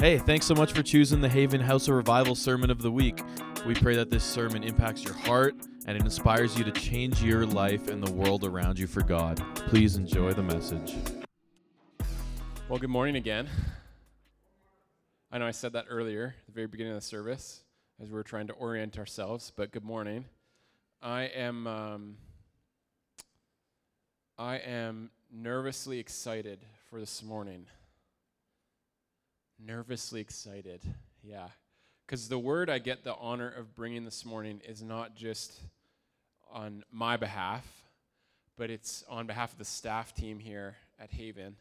Hey, thanks so much for choosing the Haven House of Revival Sermon of the Week. We pray that this sermon impacts your heart and it inspires you to change your life and the world around you for God. Please enjoy the message. Well, good morning again. I know I said that earlier, the very beginning of the service, as we were trying to orient ourselves, but good morning. I am um, I am nervously excited for this morning nervously excited. Yeah. Because the word I get the honor of bringing this morning is not just on my behalf, but it's on behalf of the staff team here at Haven.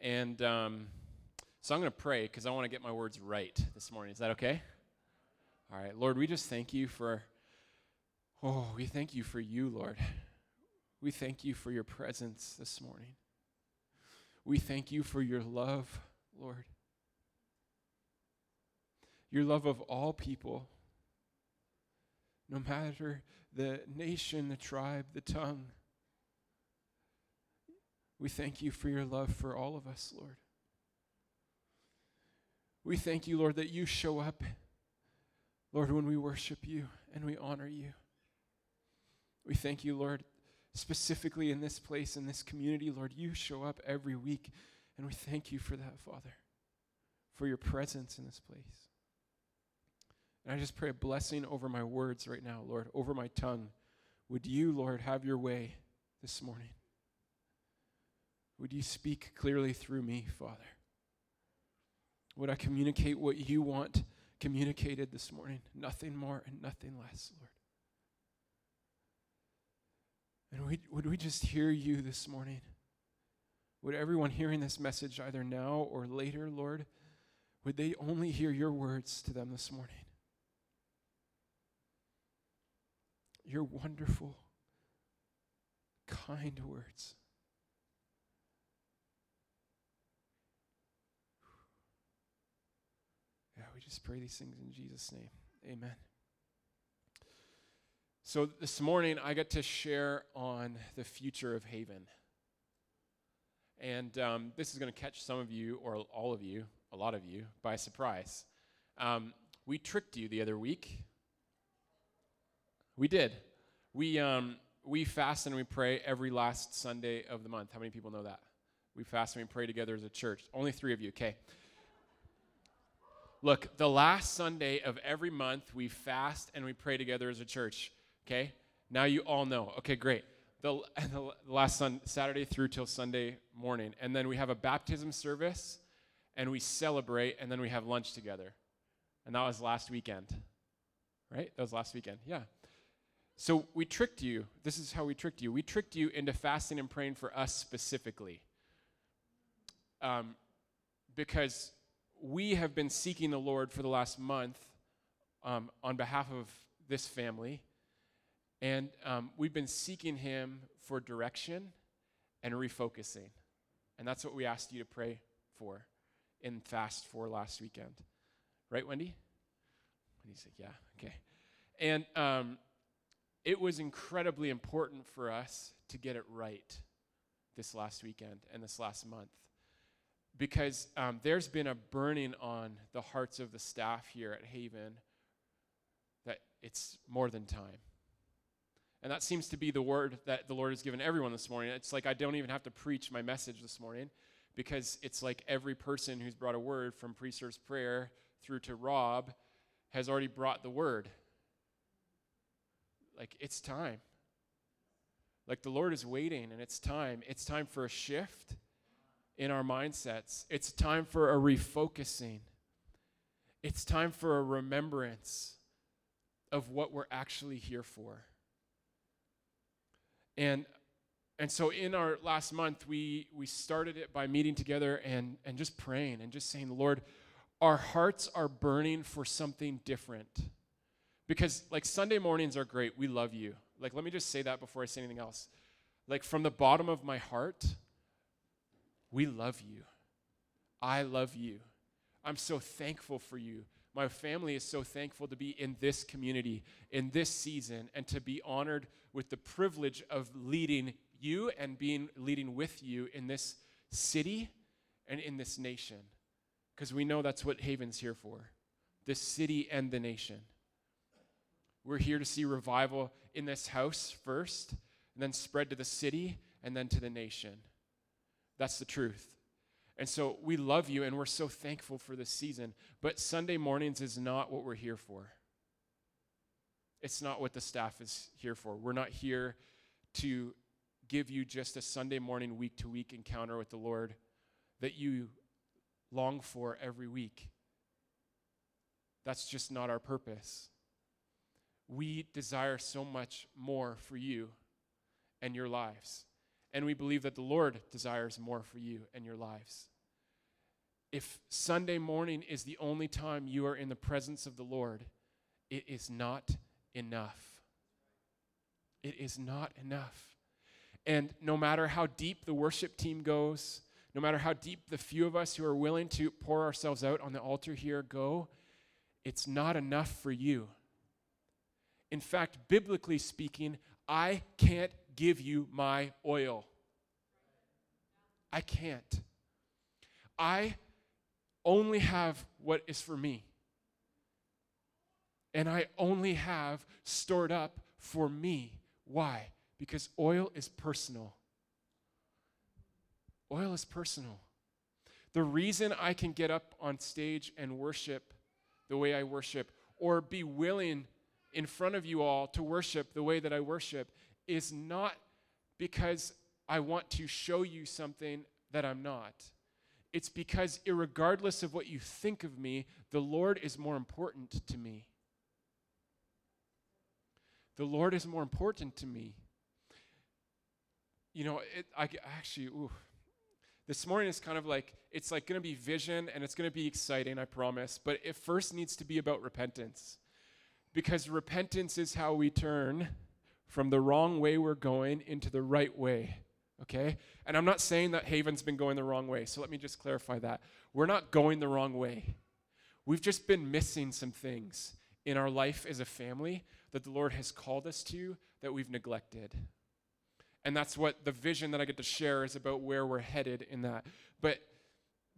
And um, so I'm going to pray because I want to get my words right this morning. Is that okay? All right. Lord, we just thank you for, oh, we thank you for you, Lord. We thank you for your presence this morning. We thank you for your love, Lord your love of all people, no matter the nation, the tribe, the tongue. We thank you for your love for all of us, Lord. We thank you, Lord, that you show up, Lord, when we worship you and we honor you. We thank you, Lord, specifically in this place, in this community, Lord, you show up every week, and we thank you for that, Father, for your presence in this place. And I just pray a blessing over my words right now, Lord, over my tongue. Would you, Lord, have your way this morning? Would you speak clearly through me, Father? Would I communicate what you want communicated this morning? Nothing more and nothing less, Lord. And we, would we just hear you this morning? Would everyone hearing this message, either now or later, Lord, would they only hear your words to them this morning? your wonderful, kind words. Yeah, we just pray these things in Jesus' name. Amen. So this morning, I got to share on the future of Haven. And um, this is going to catch some of you, or all of you, a lot of you, by surprise. Um, we tricked you the other week we did. We, um, we fast and we pray every last Sunday of the month. How many people know that? We fast and we pray together as a church. Only three of you, okay. Look, the last Sunday of every month, we fast and we pray together as a church, okay? Now you all know. Okay, great. The, the last sun, Saturday through till Sunday morning. And then we have a baptism service and we celebrate and then we have lunch together. And that was last weekend, right? That was last weekend, yeah. So we tricked you. This is how we tricked you. We tricked you into fasting and praying for us specifically. Um, because we have been seeking the Lord for the last month um, on behalf of this family. And um, we've been seeking Him for direction and refocusing. And that's what we asked you to pray for in fast for last weekend. Right, Wendy? Wendy's like, yeah, okay. And um, it was incredibly important for us to get it right this last weekend and this last month because um, there's been a burning on the hearts of the staff here at Haven that it's more than time. And that seems to be the word that the Lord has given everyone this morning. It's like I don't even have to preach my message this morning because it's like every person who's brought a word from pre-service prayer through to Rob has already brought the word. Like, it's time. Like, the Lord is waiting, and it's time. It's time for a shift in our mindsets, it's time for a refocusing. It's time for a remembrance of what we're actually here for. And and so in our last month we we started it by meeting together and and just praying and just saying lord our hearts are burning for something different because, like, Sunday mornings are great. We love you. Like, let me just say that before I say anything else. Like, from the bottom of my heart, we love you. I love you. I'm so thankful for you. My family is so thankful to be in this community, in this season, and to be honored with the privilege of leading you and being leading with you in this city and in this nation. Because we know that's what Haven's here for the city and the nation. We're here to see revival in this house first, and then spread to the city, and then to the nation. That's the truth. And so we love you, and we're so thankful for this season. But Sunday mornings is not what we're here for. It's not what the staff is here for. We're not here to give you just a Sunday morning, week to week encounter with the Lord that you long for every week. That's just not our purpose. We desire so much more for you and your lives. And we believe that the Lord desires more for you and your lives. If Sunday morning is the only time you are in the presence of the Lord, it is not enough. It is not enough. And no matter how deep the worship team goes, no matter how deep the few of us who are willing to pour ourselves out on the altar here go, it's not enough for you. In fact, biblically speaking, I can't give you my oil. I can't. I only have what is for me. And I only have stored up for me. Why? Because oil is personal. Oil is personal. The reason I can get up on stage and worship the way I worship, or be willing in front of you all to worship the way that I worship, is not because I want to show you something that I'm not. It's because, regardless of what you think of me, the Lord is more important to me. The Lord is more important to me. You know, it, I actually, ooh, this morning is kind of like it's like going to be vision and it's going to be exciting i promise but it first needs to be about repentance because repentance is how we turn from the wrong way we're going into the right way okay and i'm not saying that haven's been going the wrong way so let me just clarify that we're not going the wrong way we've just been missing some things in our life as a family that the lord has called us to that we've neglected and that's what the vision that I get to share is about where we're headed in that. But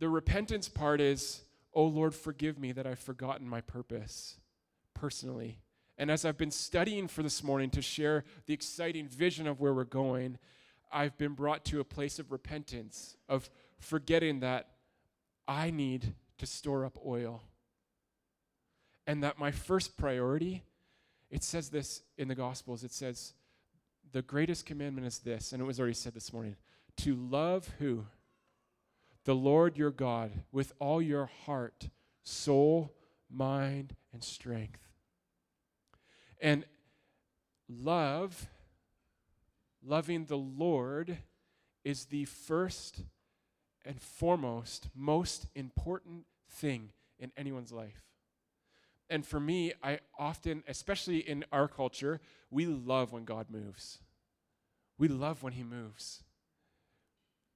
the repentance part is, oh Lord, forgive me that I've forgotten my purpose personally. And as I've been studying for this morning to share the exciting vision of where we're going, I've been brought to a place of repentance, of forgetting that I need to store up oil. And that my first priority, it says this in the Gospels, it says, the greatest commandment is this, and it was already said this morning to love who? The Lord your God with all your heart, soul, mind, and strength. And love, loving the Lord, is the first and foremost, most important thing in anyone's life. And for me, I often, especially in our culture, we love when God moves. We love when He moves.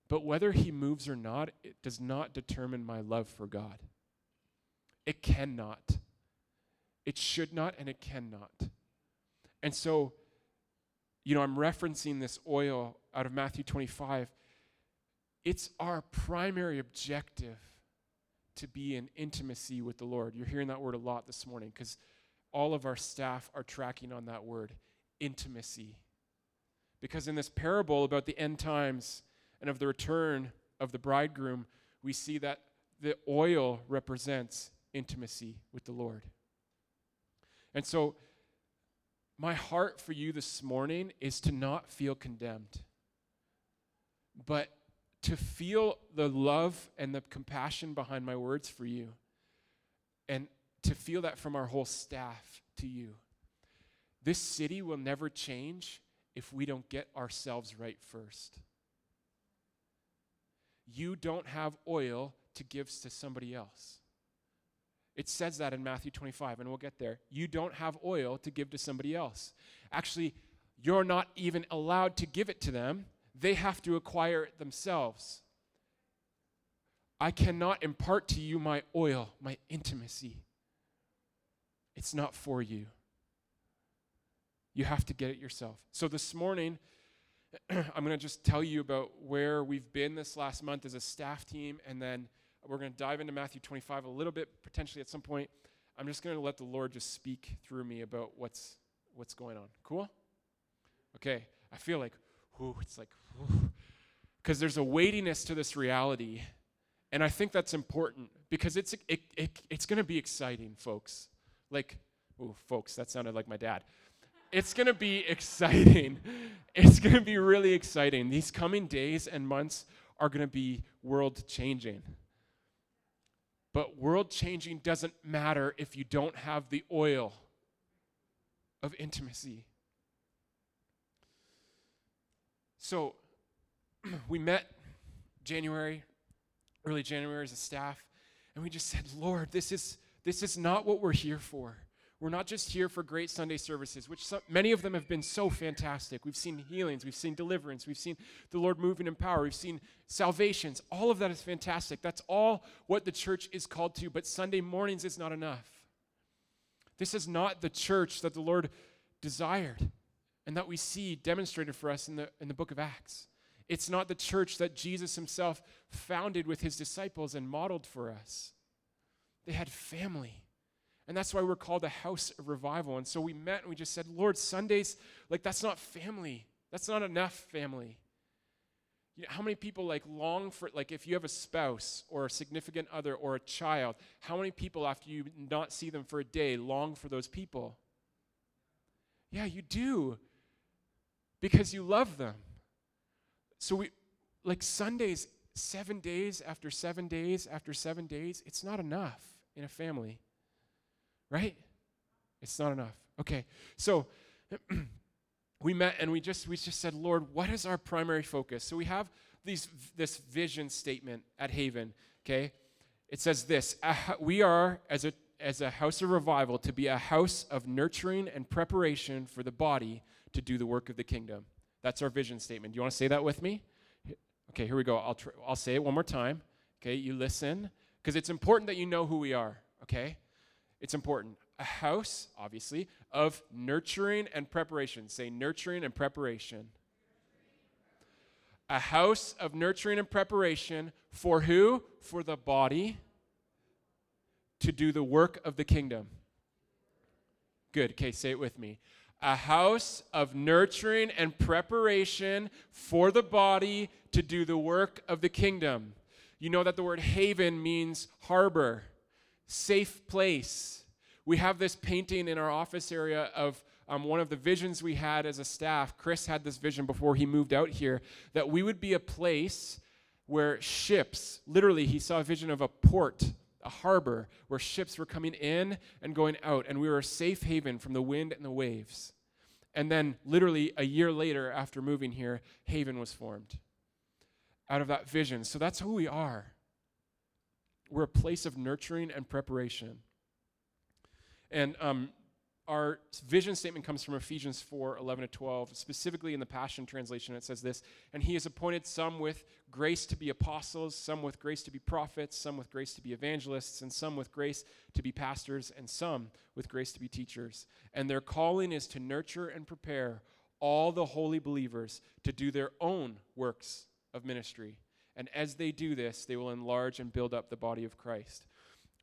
But whether He moves or not, it does not determine my love for God. It cannot. It should not, and it cannot. And so, you know, I'm referencing this oil out of Matthew 25. It's our primary objective to be in intimacy with the Lord. You're hearing that word a lot this morning because all of our staff are tracking on that word intimacy. Because in this parable about the end times and of the return of the bridegroom, we see that the oil represents intimacy with the Lord. And so, my heart for you this morning is to not feel condemned, but to feel the love and the compassion behind my words for you, and to feel that from our whole staff to you. This city will never change if we don't get ourselves right first. You don't have oil to give to somebody else. It says that in Matthew 25, and we'll get there. You don't have oil to give to somebody else. Actually, you're not even allowed to give it to them they have to acquire it themselves. I cannot impart to you my oil, my intimacy. It's not for you. You have to get it yourself. So this morning, I'm going to just tell you about where we've been this last month as a staff team, and then we're going to dive into Matthew 25 a little bit, potentially at some point. I'm just going to let the Lord just speak through me about what's what's going on. Cool? Okay. I feel like, whew, it's like, because there's a weightiness to this reality, and I think that's important because it's it, it it's going to be exciting, folks. Like, oh, folks, that sounded like my dad. It's going to be exciting. It's going to be really exciting. These coming days and months are going to be world changing. But world changing doesn't matter if you don't have the oil of intimacy. So we met January, early January as a staff, and we just said, Lord, this is, this is not what we're here for. We're not just here for great Sunday services, which some, many of them have been so fantastic. We've seen healings, we've seen deliverance, we've seen the Lord moving in power, we've seen salvations. All of that is fantastic. That's all what the church is called to, but Sunday mornings is not enough. This is not the church that the Lord desired and that we see demonstrated for us in the, in the book of Acts. It's not the church that Jesus himself founded with his disciples and modeled for us. They had family. And that's why we're called a house of revival. And so we met and we just said, Lord, Sundays, like that's not family. That's not enough family. You know, how many people like long for like if you have a spouse or a significant other or a child, how many people after you not see them for a day long for those people? Yeah, you do. Because you love them. So we like Sundays 7 days after 7 days after 7 days, it's not enough in a family right? It's not enough. Okay, so we met and we just we just said, Lord, what is our primary focus? So we have these this vision statement at Haven. Okay, it says this: We are as a as a house of revival to be a house of nurturing and preparation for the body to do the work of the kingdom. That's our vision statement. Do you want to say that with me? Okay, here we go. I'll tr- I'll say it one more time. Okay, you listen because it's important that you know who we are. Okay, it's important. A house, obviously, of nurturing and preparation. Say nurturing and preparation. A house of nurturing and preparation for who? For the body to do the work of the kingdom. Good. Okay, say it with me. A house of nurturing and preparation for the body to do the work of the kingdom. You know that the word haven means harbor safe place. We have this painting in our office area of um, one of the visions we had as a staff. Chris had this vision before he moved out here that we would be a place where ships, literally, he saw a vision of a port, a harbor, where ships were coming in and going out, and we were a safe haven from the wind and the waves. And then, literally, a year later, after moving here, Haven was formed out of that vision. So that's who we are. We're a place of nurturing and preparation. And um, our vision statement comes from Ephesians 4 11 to 12. Specifically in the Passion Translation, it says this And he has appointed some with grace to be apostles, some with grace to be prophets, some with grace to be evangelists, and some with grace to be pastors, and some with grace to be teachers. And their calling is to nurture and prepare all the holy believers to do their own works of ministry and as they do this, they will enlarge and build up the body of Christ.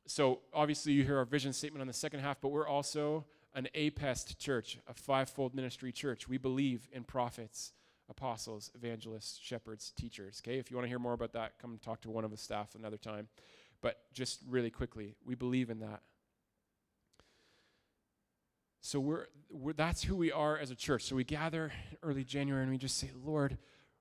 So, obviously, you hear our vision statement on the second half, but we're also an APEST church, a fivefold ministry church. We believe in prophets, apostles, evangelists, shepherds, teachers. Okay, if you want to hear more about that, come talk to one of the staff another time. But just really quickly, we believe in that. So we're, we're that's who we are as a church. So we gather early January and we just say, Lord,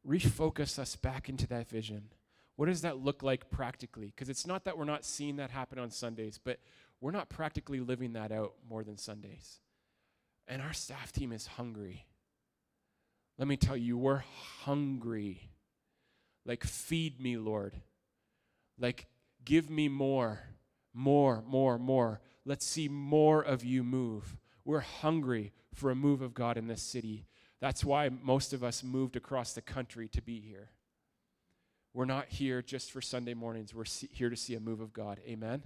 refocus us back into that vision. What does that look like practically? Because it's not that we're not seeing that happen on Sundays, but we're not practically living that out more than Sundays. And our staff team is hungry. Let me tell you, we're hungry. Like, feed me, Lord. Like, give me more, more, more, more. Let's see more of you move. We're hungry for a move of God in this city. That's why most of us moved across the country to be here. We're not here just for Sunday mornings. We're here to see a move of God. Amen?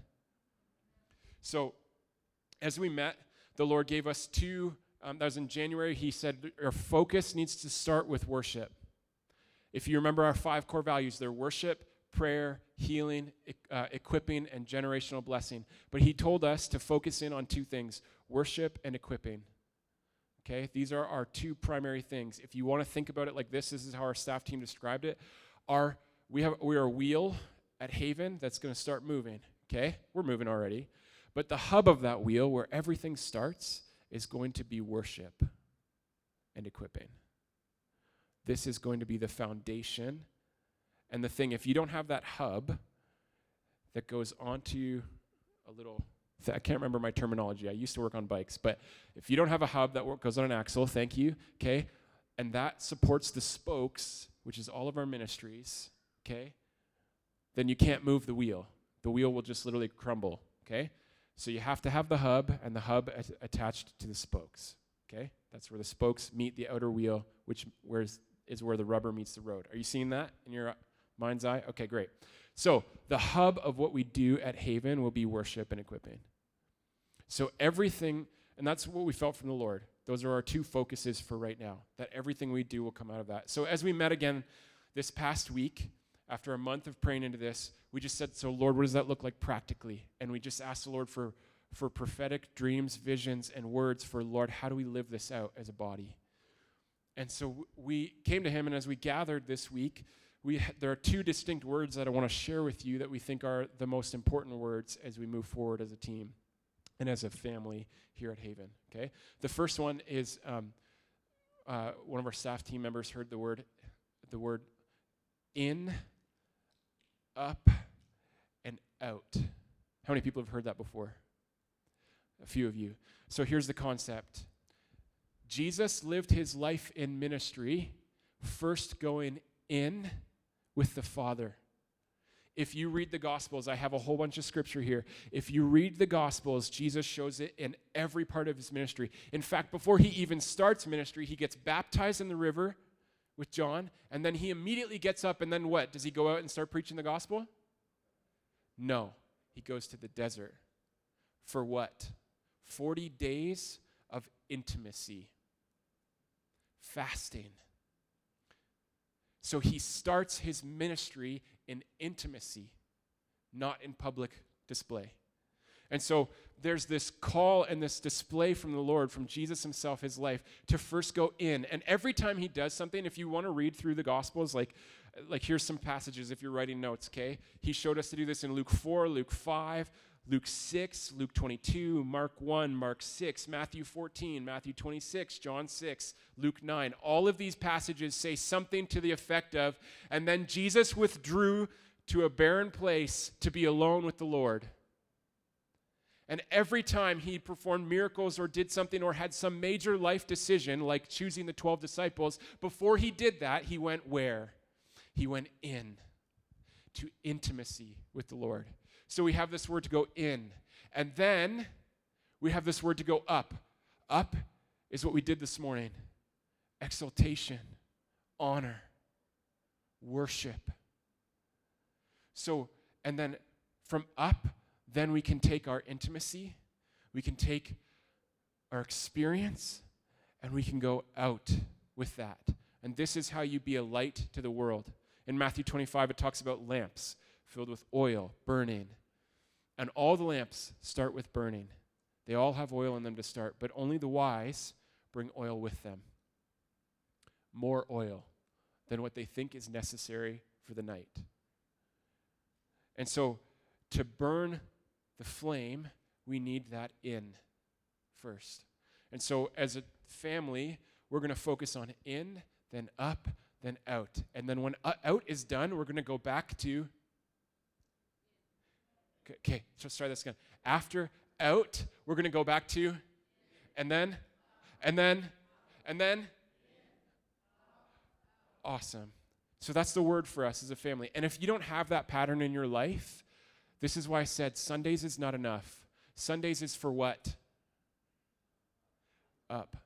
So, as we met, the Lord gave us two, um, that was in January. He said our focus needs to start with worship. If you remember our five core values, they're worship, prayer, healing, uh, equipping, and generational blessing. But he told us to focus in on two things worship and equipping. Okay, these are our two primary things. If you want to think about it like this, this is how our staff team described it. Our, we, have, we are a wheel at Haven that's going to start moving. Okay, we're moving already. But the hub of that wheel, where everything starts, is going to be worship and equipping. This is going to be the foundation. And the thing, if you don't have that hub that goes onto a little, I can't remember my terminology. I used to work on bikes, but if you don't have a hub that goes on an axle, thank you, okay, and that supports the spokes, which is all of our ministries, okay, then you can't move the wheel. The wheel will just literally crumble, okay? So you have to have the hub and the hub attached to the spokes, okay? That's where the spokes meet the outer wheel, which where's, is where the rubber meets the road. Are you seeing that in your uh, mind's eye? Okay, great. So the hub of what we do at Haven will be worship and equipping. So everything, and that's what we felt from the Lord. Those are our two focuses for right now, that everything we do will come out of that. So as we met again this past week, after a month of praying into this, we just said, So, Lord, what does that look like practically? And we just asked the Lord for, for prophetic dreams, visions, and words for, Lord, how do we live this out as a body? And so we came to Him, and as we gathered this week, we, there are two distinct words that I want to share with you that we think are the most important words as we move forward as a team and as a family here at Haven. Okay, the first one is um, uh, one of our staff team members heard the word, the word in up and out. How many people have heard that before? A few of you. So here's the concept Jesus lived his life in ministry, first going in with the Father. If you read the Gospels, I have a whole bunch of scripture here. If you read the Gospels, Jesus shows it in every part of his ministry. In fact, before he even starts ministry, he gets baptized in the river with John, and then he immediately gets up, and then what? Does he go out and start preaching the gospel? No. He goes to the desert. For what? 40 days of intimacy, fasting. So he starts his ministry in intimacy, not in public display. And so there's this call and this display from the Lord, from Jesus himself, his life, to first go in. And every time he does something, if you want to read through the Gospels, like, like here's some passages if you're writing notes, okay? He showed us to do this in Luke 4, Luke 5, Luke 6, Luke 22, Mark 1, Mark 6, Matthew 14, Matthew 26, John 6, Luke 9. All of these passages say something to the effect of, and then Jesus withdrew to a barren place to be alone with the Lord. And every time he performed miracles or did something or had some major life decision, like choosing the 12 disciples, before he did that, he went where? He went in to intimacy with the Lord. So we have this word to go in. And then we have this word to go up. Up is what we did this morning exaltation, honor, worship. So, and then from up, then we can take our intimacy, we can take our experience, and we can go out with that. And this is how you be a light to the world. In Matthew 25, it talks about lamps filled with oil, burning. And all the lamps start with burning. They all have oil in them to start, but only the wise bring oil with them. More oil than what they think is necessary for the night. And so, to burn the flame, we need that in first. And so, as a family, we're going to focus on in, then up, then out. And then when out is done, we're going to go back to. Okay, let's try this again. After out, we're going to go back to. And then, and then, and then. Awesome. So that's the word for us as a family. And if you don't have that pattern in your life, this is why I said Sundays is not enough. Sundays is for what? Up.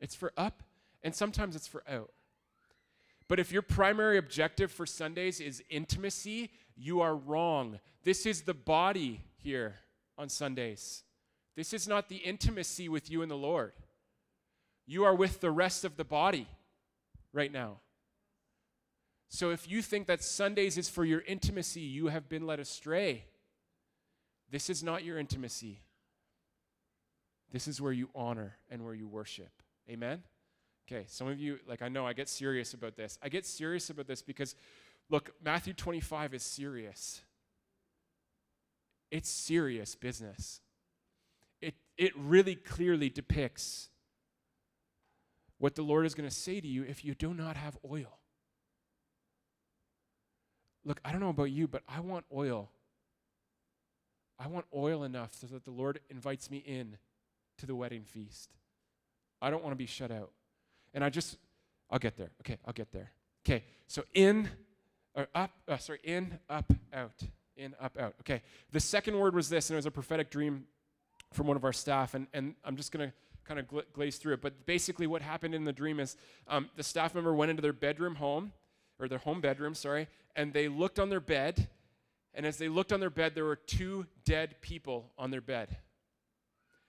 It's for up, and sometimes it's for out. But if your primary objective for Sundays is intimacy, you are wrong. This is the body here on Sundays. This is not the intimacy with you and the Lord. You are with the rest of the body right now. So if you think that Sundays is for your intimacy, you have been led astray. This is not your intimacy. This is where you honor and where you worship. Amen? Okay, some of you, like, I know I get serious about this. I get serious about this because, look, Matthew 25 is serious. It's serious business. It, it really clearly depicts what the Lord is going to say to you if you do not have oil. Look, I don't know about you, but I want oil. I want oil enough so that the Lord invites me in to the wedding feast. I don't want to be shut out. And I just, I'll get there. Okay, I'll get there. Okay, so in, or up, uh, sorry, in, up, out. In, up, out. Okay, the second word was this, and it was a prophetic dream from one of our staff, and, and I'm just going to kind of gla- glaze through it. But basically, what happened in the dream is um, the staff member went into their bedroom home, or their home bedroom, sorry, and they looked on their bed, and as they looked on their bed, there were two dead people on their bed.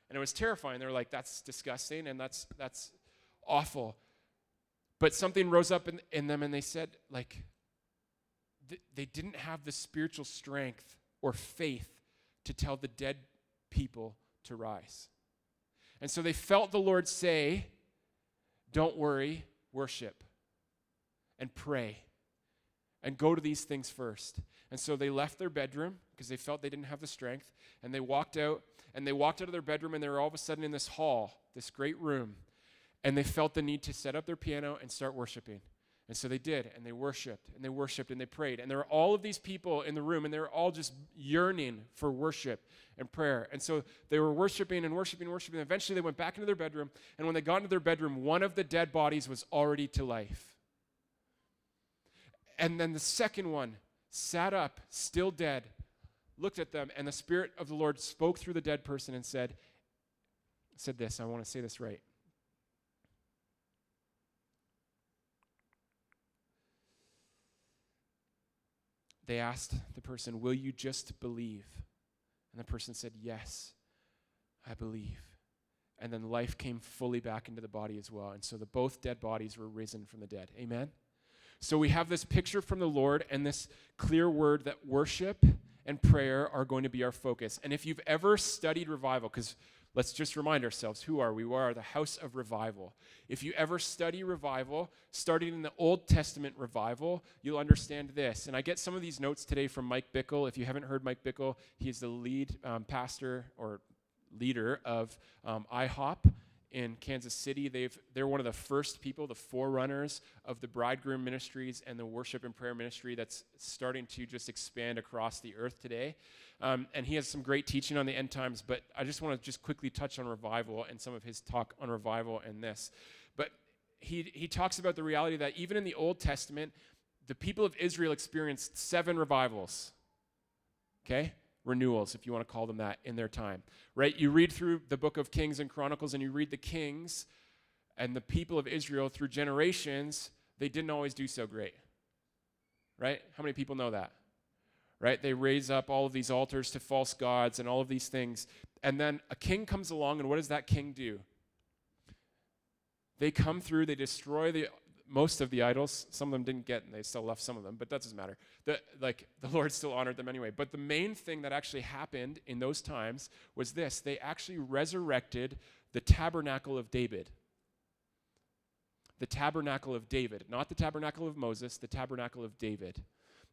And it was terrifying. They were like, that's disgusting and that's, that's awful. But something rose up in, in them and they said, like, they didn't have the spiritual strength or faith to tell the dead people to rise. And so they felt the Lord say, Don't worry, worship and pray and go to these things first. And so they left their bedroom because they felt they didn't have the strength and they walked out and they walked out of their bedroom and they were all of a sudden in this hall, this great room, and they felt the need to set up their piano and start worshiping. And so they did, and they worshiped, and they worshiped, and they prayed. And there were all of these people in the room, and they were all just yearning for worship and prayer. And so they were worshiping and worshiping, and worshiping. Eventually they went back into their bedroom, and when they got into their bedroom, one of the dead bodies was already to life. And then the second one sat up, still dead, looked at them, and the Spirit of the Lord spoke through the dead person and said, said this, I want to say this right. They asked the person, Will you just believe? And the person said, Yes, I believe. And then life came fully back into the body as well. And so the both dead bodies were risen from the dead. Amen? So we have this picture from the Lord and this clear word that worship and prayer are going to be our focus. And if you've ever studied revival, because let's just remind ourselves who are we? We are the house of revival. If you ever study revival, starting in the Old Testament revival, you'll understand this. And I get some of these notes today from Mike Bickle. If you haven't heard Mike Bickle, he's the lead um, pastor or leader of um, IHOP in Kansas City. They've, they're one of the first people, the forerunners of the bridegroom ministries and the worship and prayer ministry that's starting to just expand across the earth today. Um, and he has some great teaching on the end times, but I just want to just quickly touch on revival and some of his talk on revival and this. But he, he talks about the reality that even in the Old Testament, the people of Israel experienced seven revivals. Okay? renewals, if you want to call them that, in their time. Right? You read through the book of Kings and Chronicles and you read the kings and the people of Israel through generations, they didn't always do so great. Right? How many people know that? Right? They raise up all of these altars to false gods and all of these things. And then a king comes along, and what does that king do? They come through, they destroy the most of the idols. Some of them didn't get, and they still left some of them, but that doesn't matter. The, like the Lord still honored them anyway. But the main thing that actually happened in those times was this: they actually resurrected the tabernacle of David. The tabernacle of David, not the tabernacle of Moses, the tabernacle of David.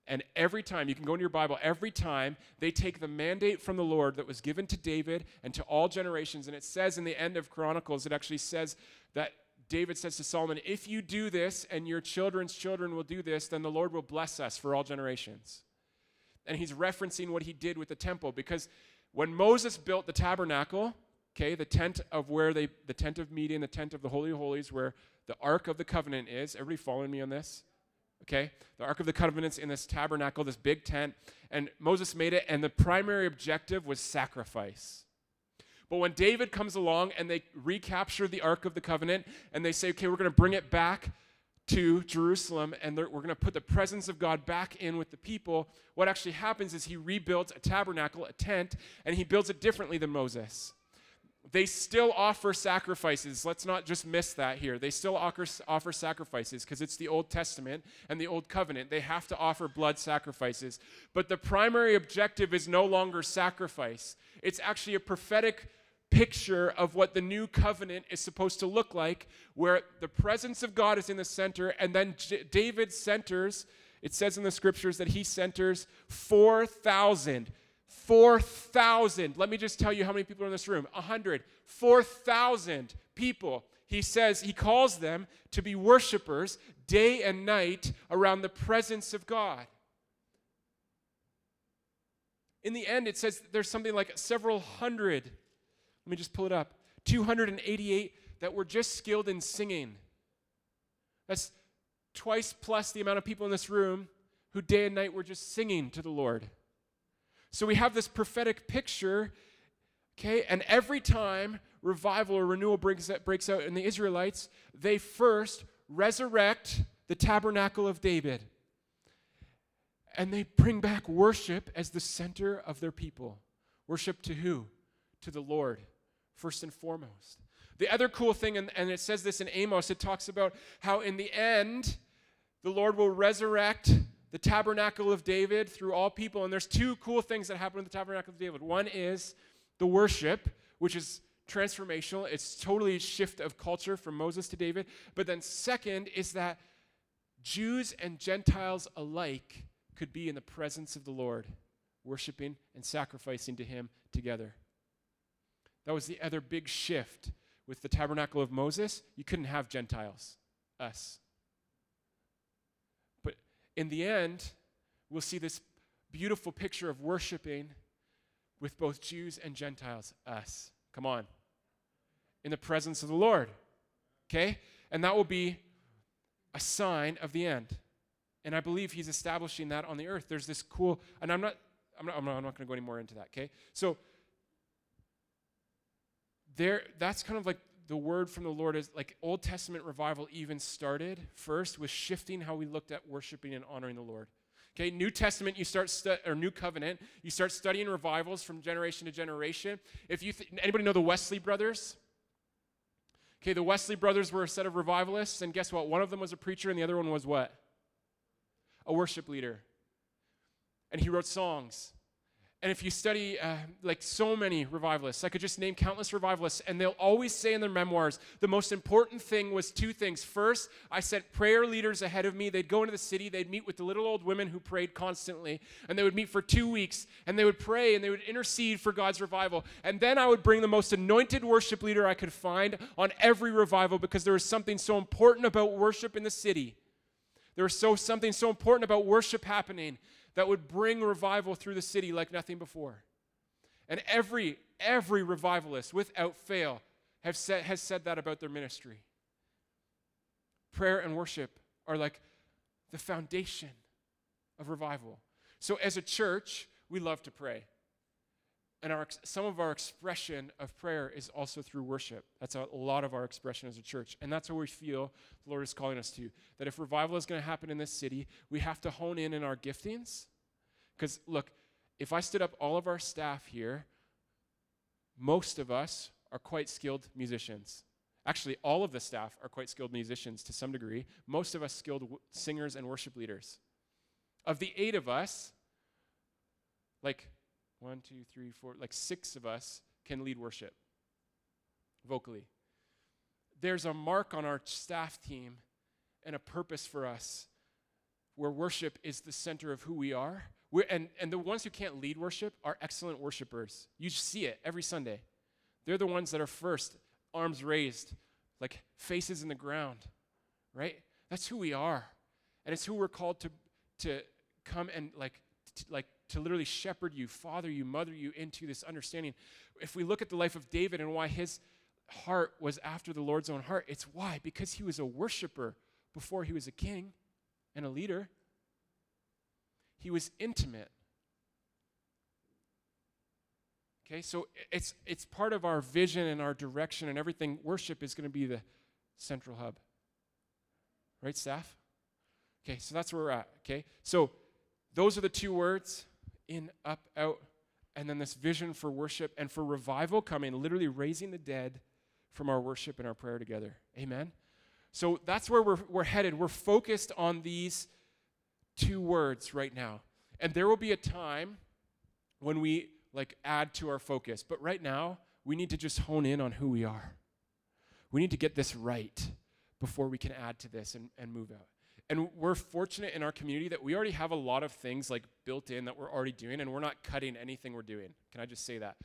And every time, you can go in your Bible, every time they take the mandate from the Lord that was given to David and to all generations, and it says in the end of Chronicles, it actually says that David says to Solomon, If you do this and your children's children will do this, then the Lord will bless us for all generations. And he's referencing what he did with the temple because when Moses built the tabernacle, okay, the tent of where they, the tent of meeting, the tent of the Holy Holies, where the Ark of the Covenant is. Everybody following me on this? Okay? The Ark of the Covenant's in this tabernacle, this big tent. And Moses made it, and the primary objective was sacrifice. But when David comes along and they recapture the Ark of the Covenant and they say, okay, we're going to bring it back to Jerusalem and we're going to put the presence of God back in with the people, what actually happens is he rebuilds a tabernacle, a tent, and he builds it differently than Moses. They still offer sacrifices. Let's not just miss that here. They still offer, offer sacrifices because it's the Old Testament and the Old Covenant. They have to offer blood sacrifices. But the primary objective is no longer sacrifice, it's actually a prophetic picture of what the new covenant is supposed to look like, where the presence of God is in the center, and then J- David centers, it says in the scriptures that he centers 4,000 4,000. Let me just tell you how many people are in this room 100. 4,000 people. He says, he calls them to be worshipers day and night around the presence of God. In the end, it says there's something like several hundred. Let me just pull it up 288 that were just skilled in singing. That's twice plus the amount of people in this room who day and night were just singing to the Lord. So we have this prophetic picture, okay? And every time revival or renewal breaks, breaks out in the Israelites, they first resurrect the tabernacle of David. And they bring back worship as the center of their people. Worship to who? To the Lord, first and foremost. The other cool thing, and, and it says this in Amos, it talks about how in the end, the Lord will resurrect the tabernacle of David through all people. And there's two cool things that happen in the tabernacle of David. One is the worship, which is transformational. It's totally a shift of culture from Moses to David. But then second is that Jews and Gentiles alike could be in the presence of the Lord, worshiping and sacrificing to him together. That was the other big shift with the tabernacle of Moses. You couldn't have Gentiles, us in the end, we'll see this beautiful picture of worshiping with both Jews and Gentiles, us. Come on. In the presence of the Lord. Okay? And that will be a sign of the end. And I believe he's establishing that on the earth. There's this cool, and I'm not, I'm not, I'm not, I'm not going to go any more into that, okay? So, there, that's kind of like the word from the Lord is like Old Testament revival even started first with shifting how we looked at worshiping and honoring the Lord. Okay, New Testament, you start stu- or New Covenant, you start studying revivals from generation to generation. If you th- anybody know the Wesley brothers? Okay, the Wesley brothers were a set of revivalists, and guess what? One of them was a preacher, and the other one was what? A worship leader. And he wrote songs. And if you study uh, like so many revivalists, I could just name countless revivalists, and they'll always say in their memoirs, the most important thing was two things. First, I sent prayer leaders ahead of me. They'd go into the city, they'd meet with the little old women who prayed constantly, and they would meet for two weeks, and they would pray and they would intercede for God's revival. And then I would bring the most anointed worship leader I could find on every revival because there was something so important about worship in the city. There was so something so important about worship happening that would bring revival through the city like nothing before. And every, every revivalist, without fail, have said, has said that about their ministry. Prayer and worship are like the foundation of revival. So, as a church, we love to pray. And our, some of our expression of prayer is also through worship. That's a, lot of our expression as a church. And that's what we feel the Lord is calling us to. That if revival is going to happen in this city, we have to hone in in our giftings. Because, look, if I stood up all of our staff here, most of us are quite skilled musicians. Actually, all of the staff are quite skilled musicians to some degree. Most of us skilled w- singers and worship leaders. Of the eight of us, like one, two, three, four, like six of us can lead worship vocally. There's a mark on our staff team and a purpose for us where worship is the center of who we are. We're, and, and the ones who can't lead worship are excellent worshipers. You see it every Sunday. They're the ones that are first, arms raised, like faces in the ground, right? That's who we are. And it's who we're called to, to come and like, like to literally shepherd you, father you, mother you into this understanding. If we look at the life of David and why his heart was after the Lord's own heart, it's why? Because he was a worshiper before he was a king and a leader. He was intimate. Okay, so it's it's part of our vision and our direction and everything. Worship is going to be the central hub. Right, staff? Okay, so that's where we're at. Okay, so those are the two words in, up, out. and then this vision for worship and for revival coming, literally raising the dead from our worship and our prayer together. Amen? So that's where we're, we're headed. We're focused on these two words right now. And there will be a time when we like add to our focus. But right now, we need to just hone in on who we are. We need to get this right before we can add to this and, and move out. And we're fortunate in our community that we already have a lot of things like built in that we're already doing, and we're not cutting anything we're doing. Can I just say that?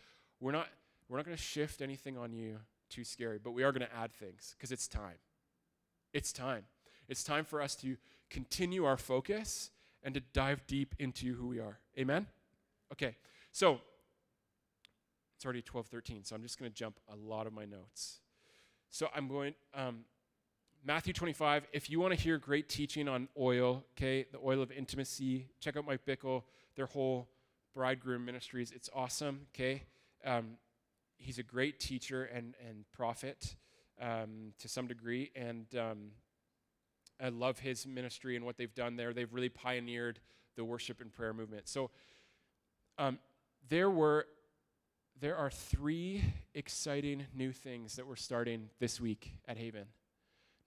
We're not, we're not going to shift anything on you too scary, but we are going to add things because it's time. It's time. It's time for us to continue our focus and to dive deep into who we are. Amen? Okay, so it's already 12:13, so I'm just going to jump a lot of my notes. So I'm going um, Matthew 25. If you want to hear great teaching on oil, okay, the oil of intimacy, check out Mike Bickle, their whole bridegroom ministries. It's awesome, okay. Um, he's a great teacher and and prophet um, to some degree, and um, I love his ministry and what they've done there. They've really pioneered the worship and prayer movement. So um, there were there are three exciting new things that we're starting this week at Haven.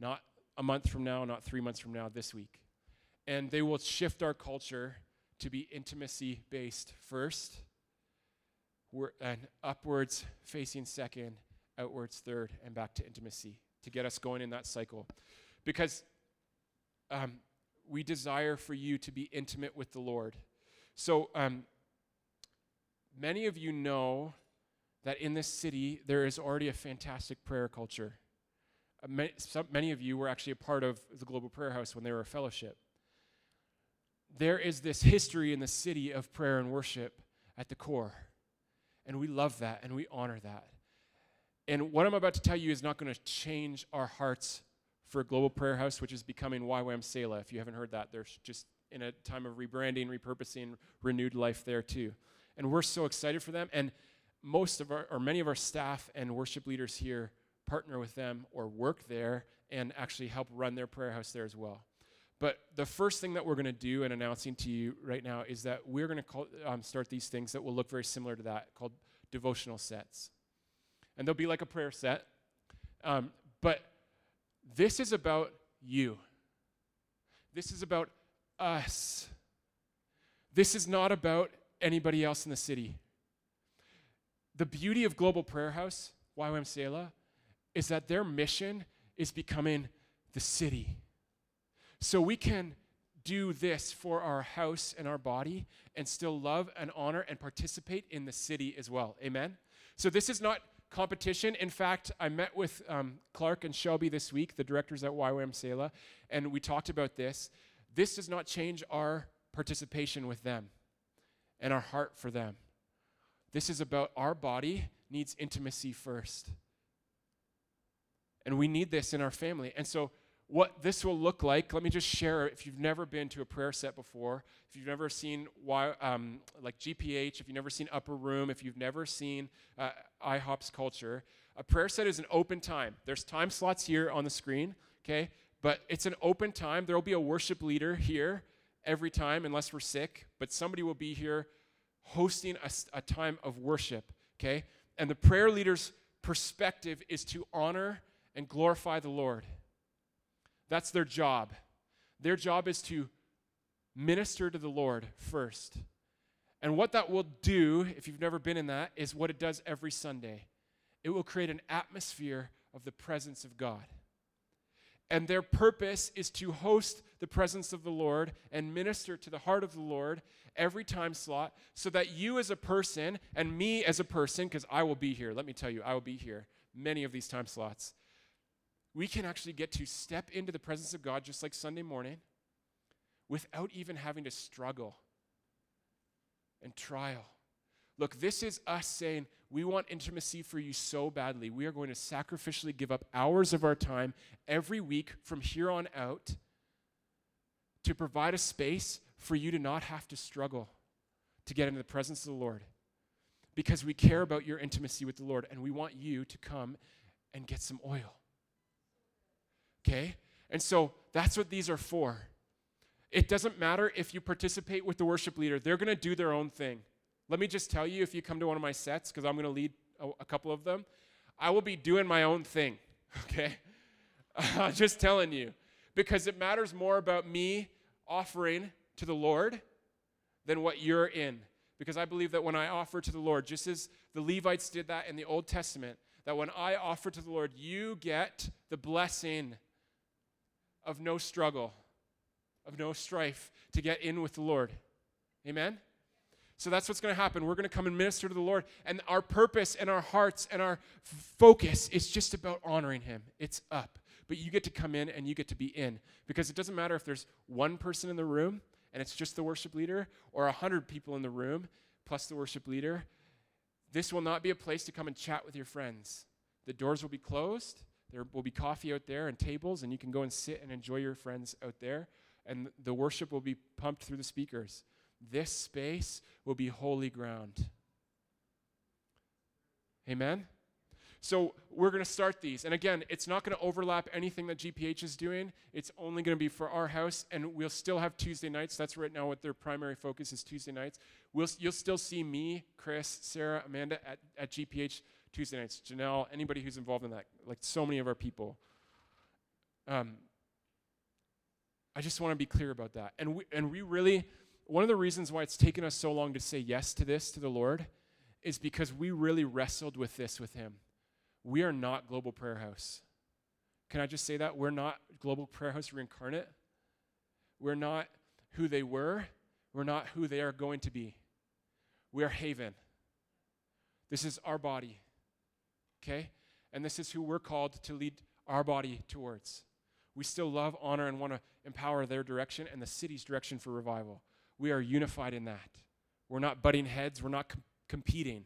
Not a month from now, not three months from now, this week. And they will shift our culture to be intimacy based first, and upwards facing second, outwards third, and back to intimacy to get us going in that cycle. Because um, we desire for you to be intimate with the Lord. So, um, many of you know that in this city there is already a fantastic prayer culture. Uh, many, of you were actually a part of the Global Prayer House when they were a fellowship. There is this history in the city of prayer and worship at the core. And we love that and we honor that. And what I'm about to tell you is not going to change our hearts for Global Prayer House, which is becoming YWAM Selah. If you haven't heard that, there's just in a time of rebranding, repurposing, renewed life there too. And we're so excited for them. And most of our, or many of our staff and worship leaders here partner with them or work there and actually help run their prayer house there as well. But the first thing that we're going to do and announcing to you right now is that we're going to um, start these things that will look very similar to that called devotional sets. And they'll be like a prayer set. Um, but this is about you. This is about us. This is not about anybody else in the city. The beauty of Global Prayer House, YWAM Selah, is that their mission is becoming the city. So we can do this for our house and our body and still love and honor and participate in the city as well. Amen? So this is not competition. In fact, I met with um, Clark and Shelby this week, the directors at YWAM Selah, and we talked about this. This does not change our participation with them and our heart for them. This is about our body needs intimacy first. And we need this in our family. And so, what this will look like, let me just share if you've never been to a prayer set before, if you've never seen um, like GPH, if you've never seen Upper Room, if you've never seen uh, IHOP's culture, a prayer set is an open time. There's time slots here on the screen, okay? But it's an open time. There will be a worship leader here every time, unless we're sick, but somebody will be here hosting a, a time of worship, okay? And the prayer leader's perspective is to honor and glorify the Lord. That's their job. Their job is to minister to the Lord first. And what that will do, if you've never been in that, is what it does every Sunday it will create an atmosphere of the presence of God. And their purpose is to host the presence of the Lord and minister to the heart of the Lord every time slot so that you as a person and me as a person, because I will be here, let me tell you, I will be here many of these time slots we can actually get to step into the presence of God just like Sunday morning without even having to struggle and trial. Look, this is us saying, we want intimacy for you so badly. We are going to sacrificially give up hours of our time every week from here on out to provide a space for you to not have to struggle to get into the presence of the Lord. Because we care about your intimacy with the Lord and we want you to come and get some oil. Okay? And so that's what these are for. It doesn't matter if you participate with the worship leader, they're going to do their own thing. Let me just tell you if you come to one of my sets, because I'm going to lead a, a, couple of them, I will be doing my own thing, okay? just telling you. Because it matters more about me offering to the Lord than what you're in. Because I believe that when I offer to the Lord, just as the Levites did that in the Old Testament, that when I offer to the Lord, you get the blessing of no struggle, of no strife to get in with the Lord. Amen? So that's what's going to happen. We're going to come and minister to the Lord. And our purpose and our hearts and our focus is just about honoring Him. It's up. But you get to come in and you get to be in. Because it doesn't matter if there's one person in the room and it's just the worship leader, or a hundred people in the room plus the worship leader. This will not be a place to come and chat with your friends. The doors will be closed. There will be coffee out there and tables, and you can go and sit and enjoy your friends out there. And the worship will be pumped through the speakers. This space will be holy ground. Amen? So we're going to start these. And again, it's not going to overlap anything that GPH is doing. It's only going to be for our house, and we'll still have Tuesday nights. That's right now what their primary focus is Tuesday nights. We'll, you'll still see me, Chris, Sarah, Amanda at, at GPH Tuesday nights. Janelle, anybody who's involved in that, like so many of our people. Um, I just want to be clear about that. And we, and we really, one of the reasons why it's taken us so long to say yes to this, to the Lord, is because we really wrestled with this with Him we are not Global Prayer House. Can I just say that? We're not Global Prayer House reincarnate. We're not who they were. We're not who they are going to be. We are Haven. This is our body. Okay? And this is who we're called to lead our body towards. We still love, honor, and want to empower their direction and the city's direction for revival. We are unified in that. We're not butting heads, we're not com- competing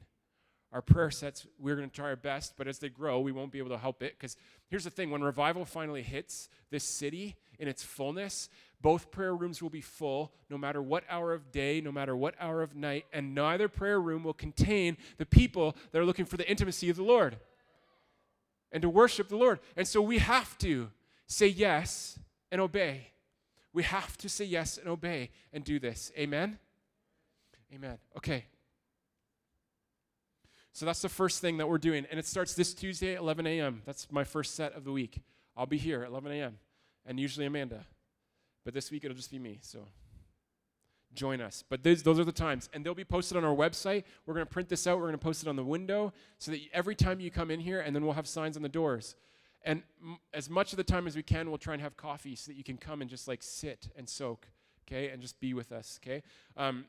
our prayer sets, we're going to try our best, but as they grow, we won't be able to help it. Because here's the thing when revival finally hits this city in its fullness, both prayer rooms will be full no matter what hour of day, no matter what hour of night, and neither prayer room will contain the people that are looking for the intimacy of the Lord and to worship the Lord. And so we have to say yes and obey. We have to say yes and obey and do this. Amen? Amen. Okay. So that's the first thing that we're doing. And it starts this Tuesday at 11 a.m. That's my first set of the week. I'll be here at 11 a.m. and usually Amanda. But this week it'll just be me. So join us. But those, those are the times. And they'll be posted on our website. We're going to print this out. We're going to post it on the window so that every time you come in here, and then we'll have signs on the doors. And m- as much of the time as we can, we'll try and have coffee so that you can come and just like sit and soak, okay, and just be with us, okay? Um,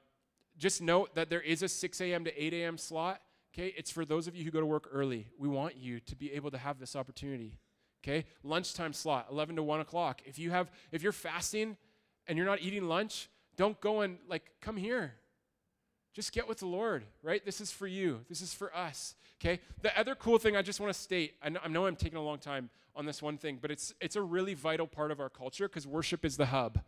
just note that there is a 6 a.m. to 8 a.m. slot. Okay, it's for those of you who go to work early. We want you to be able to have this opportunity. Okay, lunchtime slot, 11 to 1 o'clock. If you have, if you're fasting and you're not eating lunch, don't go and like come here. Just get with the Lord, right? This is for you. This is for us. Okay. The other cool thing I just want to state. I know, I know I'm taking a long time on this one thing, but it's it's a really vital part of our culture because worship is the hub.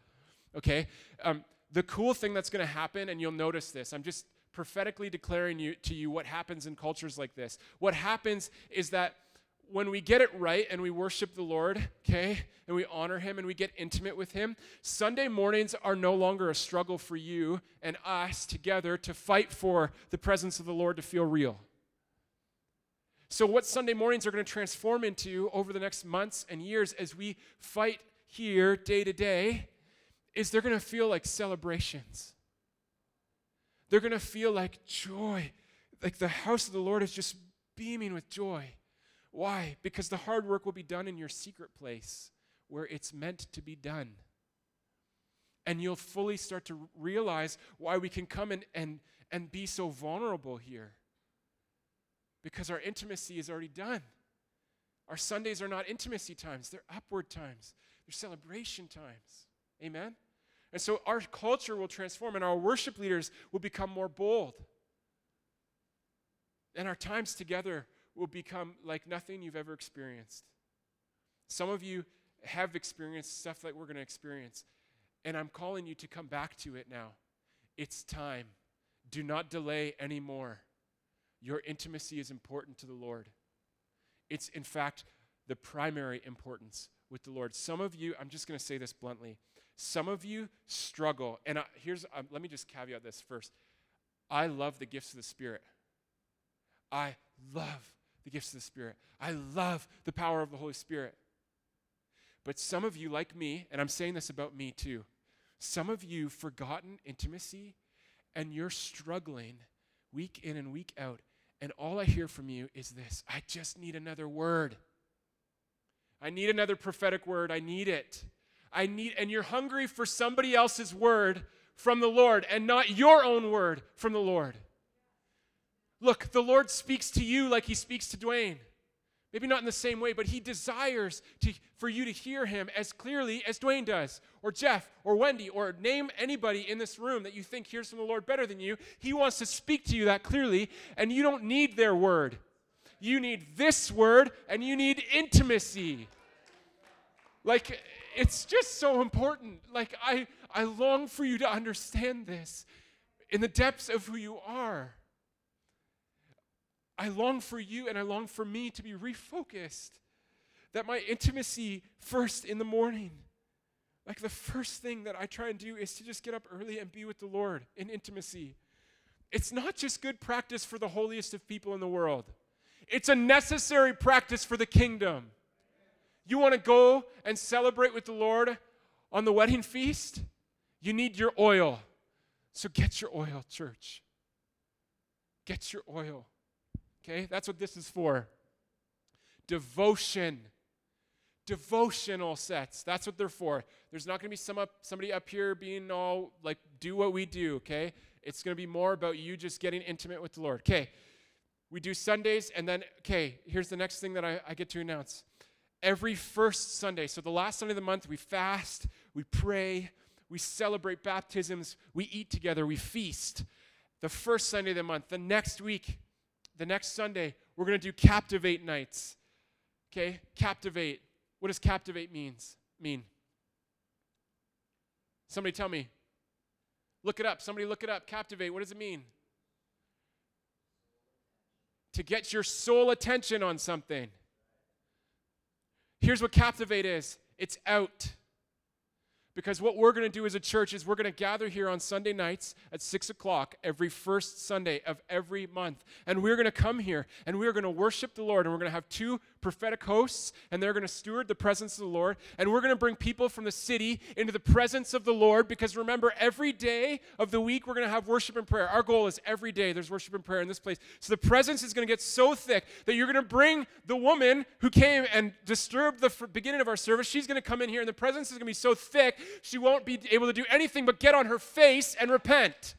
Okay. Um, the cool thing that's going to happen, and you'll notice this. I'm just prophetically declaring you, to you what happens in cultures like this. What happens is that when we get it right and we worship the Lord, okay, and we honor Him and we get intimate with Him, Sunday mornings are no longer a struggle for you and us together to fight for the presence of the Lord to feel real. So, what Sunday mornings are going to transform into over the next months and years as we fight here day to day is they're going to feel like celebrations. They're going to feel like joy, like the house of the Lord is just beaming with joy. Why? Because the hard work will be done in your secret place where it's meant to be done. And you'll fully start to realize why we can come and, and, and be so vulnerable here. Because our intimacy is already done. Our Sundays are not intimacy times, they're upward times, they're celebration times. Amen? And so our culture will transform and our worship leaders will become more bold. And our times together will become like nothing you've ever experienced. Some of you have experienced stuff that we're going to experience. And I'm calling you to come back to it now. It's time. Do not delay anymore. Your intimacy is important to the Lord. It's, in fact, the primary importance with the Lord. Some of you, I'm just going to say this bluntly, some of you struggle, and I, here's, um, let me just caveat this first. I love the gifts of the Spirit. I love the gifts of the Spirit. I love the power of the Holy Spirit. But some of you, like me, and I'm saying this about me too, some of you forgotten intimacy and you're struggling week in and week out. And all I hear from you is this I just need another word. I need another prophetic word. I need it. I need, and you're hungry for somebody else's word from the Lord and not your own word from the Lord. Look, the Lord speaks to you like he speaks to Dwayne. Maybe not in the same way, but he desires to, for you to hear him as clearly as Dwayne does, or Jeff, or Wendy, or name anybody in this room that you think hears from the Lord better than you. He wants to speak to you that clearly, and you don't need their word. You need this word, and you need intimacy. Like, it's just so important. Like, I, I long for you to understand this in the depths of who you are. I long for you and I long for me to be refocused. That my intimacy first in the morning, like the first thing that I try and do is to just get up early and be with the Lord in intimacy. It's not just good practice for the holiest of people in the world, it's a necessary practice for the kingdom. You want to go and celebrate with the Lord on the wedding feast? You need your oil. So get your oil, church. Get your oil. Okay? That's what this is for. Devotion. Devotional sets. That's what they're for. There's not going to be some up, somebody up here being all like, do what we do, okay? It's going to be more about you just getting intimate with the Lord. Okay. We do Sundays, and then, okay, here's the next thing that I, I get to announce. Every first Sunday, so the last Sunday of the month, we fast, we pray, we celebrate baptisms, we eat together, we feast. The first Sunday of the month, the next week, the next Sunday, we're going to do Captivate nights. Okay? Captivate. What does captivate means mean? Somebody tell me. Look it up. Somebody look it up. Captivate. What does it mean? To get your soul attention on something. Here's what captivate is it's out. Because what we're going to do as a church is we're going to gather here on Sunday nights at 6 o'clock every first Sunday of every month. And we're going to come here and we're going to worship the Lord. And we're going to have two prophetic hosts and they're going to steward the presence of the Lord. And we're going to bring people from the city into the presence of the Lord. Because remember, every day of the week we're going to have worship and prayer. Our goal is every day there's worship and prayer in this place. So the presence is going to get so thick that you're going to bring the woman who came and disturbed the beginning of our service. She's going to come in here and the presence is going to be so thick she won't be able to do anything but get on her face and repent.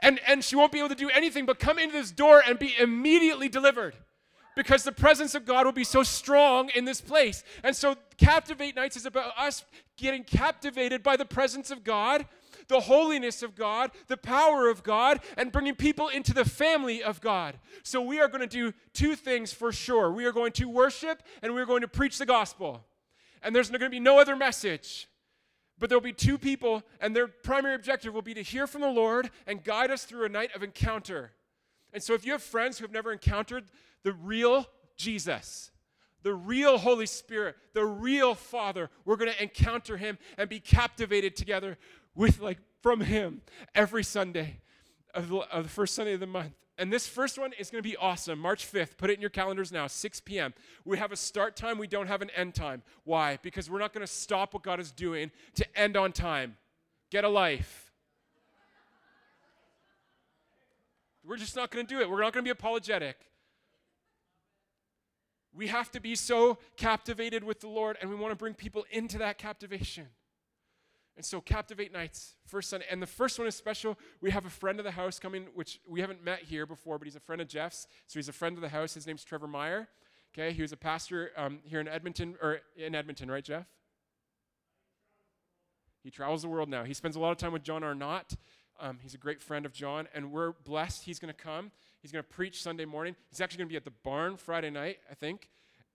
And, and she won't be able to do anything but come into this door and be immediately delivered because the presence of God will be so strong in this place. And so, Captivate Nights is about us getting captivated by the presence of God, the holiness of God, the power of God, and bringing people into the family of God. So, we are going to do two things for sure we are going to worship and we are going to preach the gospel. And there's going to be no other message. But there'll be two people, and their primary objective will be to hear from the Lord and guide us through a night of encounter. And so, if you have friends who have never encountered the real Jesus, the real Holy Spirit, the real Father, we're going to encounter Him and be captivated together with, like, from Him every Sunday of the, of the first Sunday of the month. And this first one is going to be awesome. March 5th. Put it in your calendars now, 6 p.m. We have a start time. We don't have an end time. Why? Because we're not going to stop what God is doing to end on time. Get a life. We're just not going to do it. We're not going to be apologetic. We have to be so captivated with the Lord, and we want to bring people into that captivation. And so, Captivate Nights, first Sunday. And the first one is special. We have a friend of the house coming, which we haven't met here before, but he's a friend of Jeff's. So, he's a friend of the house. His name's Trevor Meyer. Okay, he was a pastor um, here in Edmonton, or in Edmonton, right, Jeff? He travels the world now. He spends a lot of time with John Arnott. Um, he's a great friend of John, and we're blessed. He's going to come. He's going to preach Sunday morning. He's actually going to be at the barn Friday night, I think.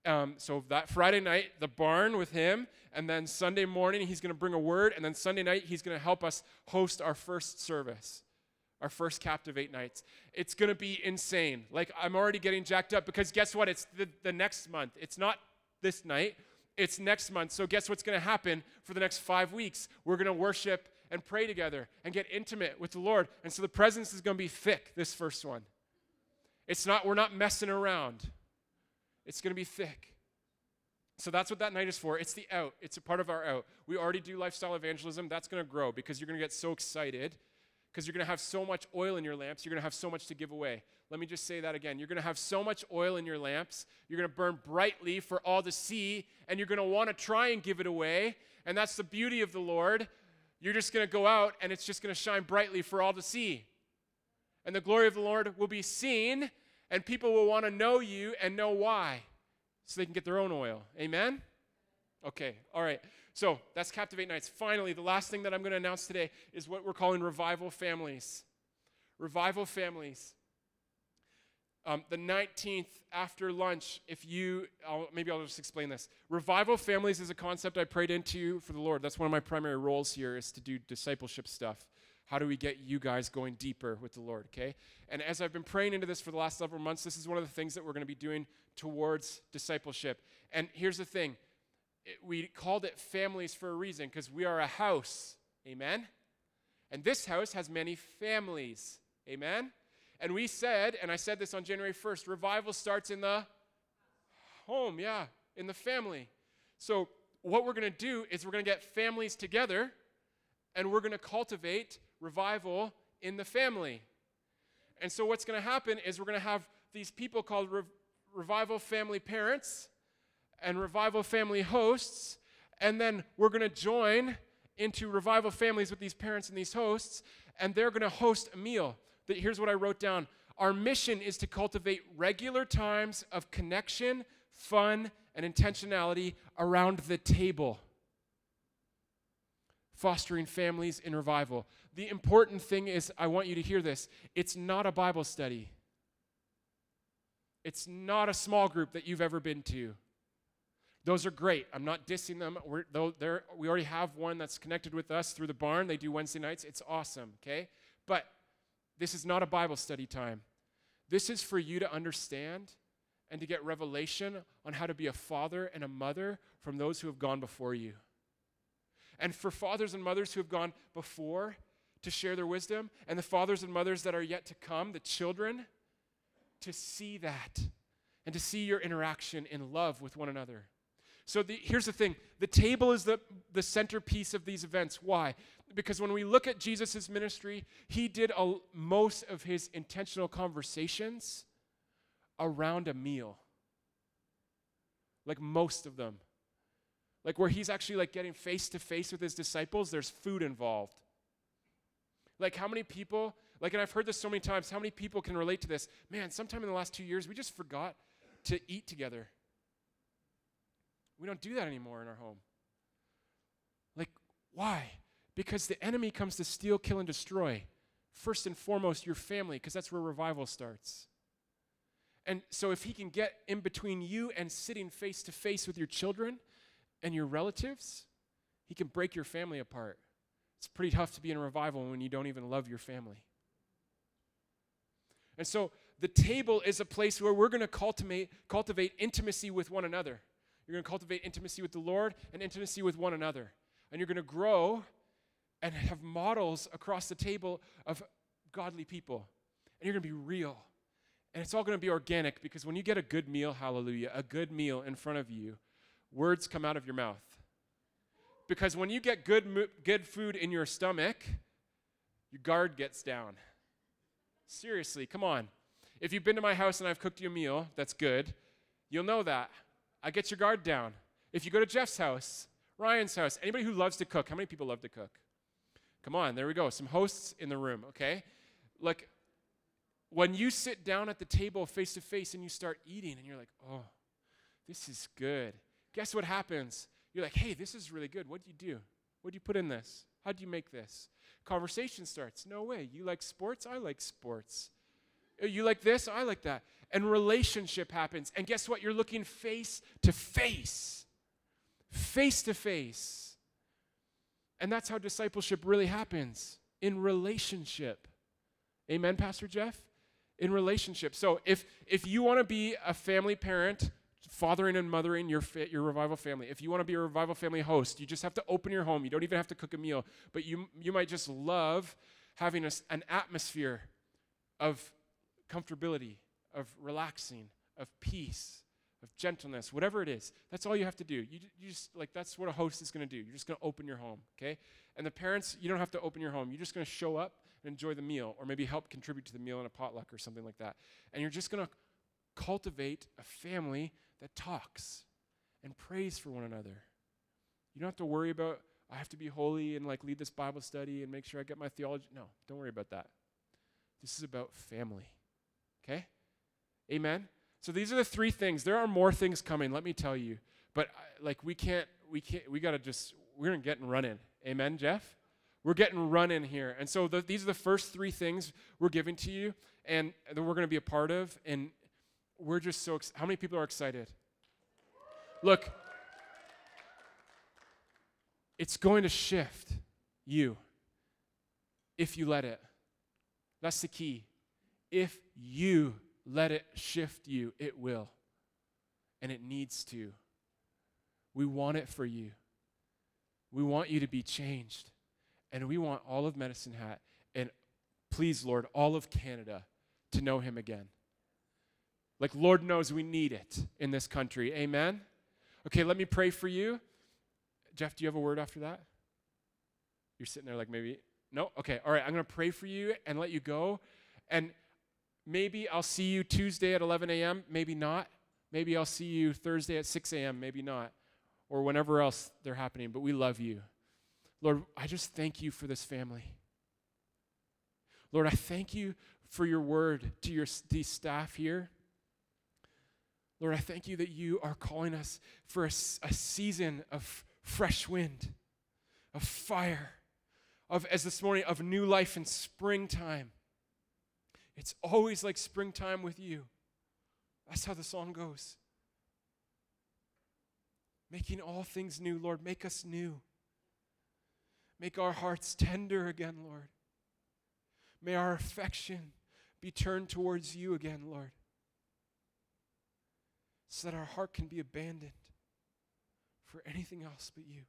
Um, so that Friday night, the barn with him, and then Sunday morning he's going to bring a word, and then Sunday night he's going to help us host our first service, our first Captivate nights. It's going to be insane. Like I'm already getting jacked up because guess what? It's the, the next month. It's not this night. It's next month. So guess what's going to happen for the next five weeks? We're going to worship and pray together and get intimate with the Lord. And so the presence is going to be thick, this first one. It's not, we're not messing around. It's going to be thick. So that's what that night is for. It's the out, it's a part of our out. We already do lifestyle evangelism. That's going to grow because you're going to get so excited because you're going to have so much oil in your lamps. You're going to have so much to give away. Let me just say that again. You're going to have so much oil in your lamps. You're going to burn brightly for all to see, and you're going to want to try and give it away. And that's the beauty of the Lord. You're just going to go out, and it's just going to shine brightly for all to see. And the glory of the Lord will be seen, and people will want to know you and know why so they can get their own oil. Amen? Okay, all right. So that's Captivate Nights. Finally, the last thing that I'm going to announce today is what we're calling revival families. Revival families. Um, the 19th after lunch, if you, I'll, maybe I'll just explain this. Revival families is a concept I prayed into for the Lord. That's one of my primary roles here is to do discipleship stuff. How do we get you guys going deeper with the Lord, okay? And as I've been praying into this for the last several months, this is one of the things that we're going to be doing towards discipleship. And here's the thing we called it families for a reason because we are a house, amen? And this house has many families, amen? And we said, and I said this on January 1st, revival starts in the home, yeah, in the family. So, what we're going to do is we're going to get families together and we're going to cultivate revival in the family. And so, what's going to happen is we're going to have these people called Re- revival family parents and revival family hosts, and then we're going to join into revival families with these parents and these hosts, and they're going to host a meal. That Here's what I wrote down Our mission is to cultivate regular times of connection, fun, and intentionality around the table fostering families in revival. The important thing is, I want you to hear this it's not a Bible study, it's not a small group that you've ever been to. Those are great. I'm not dissing them. We're, we already have one that's connected with us through the barn. They do Wednesday nights. It's awesome, okay? But this is not a Bible study time. This is for you to understand and to get revelation on how to be a father and a mother from those who have gone before you. And for fathers and mothers who have gone before to share their wisdom, and the fathers and mothers that are yet to come, the children, to see that and to see your interaction in love with one another. So the, here's the thing the table is the, the centerpiece of these events. Why? Because when we look at Jesus' ministry, he did a, most of his intentional conversations around a meal. Like most of them like where he's actually like getting face to face with his disciples, there's food involved. Like how many people, like, and I've heard this so many times, how many people can relate to this? Man, sometime in the last two years, we just forgot to eat together. We don't do that anymore in our home. Like, why? Because the enemy comes to steal, kill, and destroy. First and foremost, your family, because that's where revival starts. And so, if he can get in between you and sitting face to face with your children, and your relatives, he can break your family apart. It's pretty tough to be in a revival when you don't even love your family. And so the table is a place where we're going to cultivate, cultivate intimacy with one another. You're going to cultivate intimacy with the Lord and intimacy with one another. And you're going to grow and have models across the table of godly people. And you're going to be real. And it's all going to be organic because when you get a good meal, hallelujah, a good meal in front of you, words come out of your mouth. Because when you get good, good food in your stomach, your guard gets down. Seriously, come on. If you've been to my house and I've cooked you a meal that's good, you'll know that. I get your guard down. If you go to Jeff's house, Ryan's house, anybody who loves to cook, how many people love to cook? Come on, there we go. Some hosts in the room, okay? Like, when you sit down at the table face to face and you start eating and you're like, oh, this is good guess what happens? You're like, hey, this is really good. What do you do? What do you put in this? How do you make this? Conversation starts. No way. You like sports? I like sports. Uh, you like this? I like that. And relationship happens. And guess what? You're looking face to face. Face to face. And that's how discipleship really happens in relationship. Amen, Pastor Jeff? In relationship. So if if you want to be a family parent fathering and mothering your, fa- your revival family. If you want to be a revival family host, you just have to open your home. You don't even have to cook a meal, but you, you might just love having a, an atmosphere of comfortability, of relaxing, of peace, of gentleness, whatever it is. That's all you have to do. You, you just, like, that's what a host is going to do. You're just going to open your home, okay? And the parents, you don't have to open your home. You're just going to show up and enjoy the meal, or maybe help contribute to the meal in a potluck or something like that. And you're just going to cultivate a family that talks and prays for one another. You don't have to worry about, I have to be holy and like lead this Bible study and make sure I get my theology. No, don't worry about that. This is about family. Okay? Amen? So these are the three things. There are more things coming, let me tell you. But uh, like we can't, we can't, we got to just, we're getting running. Amen, Jeff? We're getting running here. And so the, these are the first three things we're giving to you and that we're going to be a part of. And we're just so ex- how many people are excited? Look it's going to shift you if you let it. That's the key. If you let it shift you it will. And it needs to. We want it for you. We want you to be changed. And we want all of medicine hat and please lord all of canada to know him again like, Lord knows we need it in this country. Amen? Okay, let me pray for you. Jeff, do you have a word after that? You're sitting there like maybe, no? Okay, all right, I'm going to pray for you and let you go. And maybe I'll see you Tuesday at 11 a.m., maybe not. Maybe I'll see you Thursday at 6 a.m., maybe not. Or whenever else they're happening, but we love you. Lord, I just thank you for this family. Lord, I thank you for your word to your, these staff here. Lord, I thank you that you are calling us for a, a season of fresh wind, of fire, of, as this morning, of new life in springtime. It's always like springtime with you. That's how the song goes. Making all things new, Lord, make us new. Make our hearts tender again, Lord. May our affection be turned towards you again, Lord so that our heart can be abandoned for anything else but you.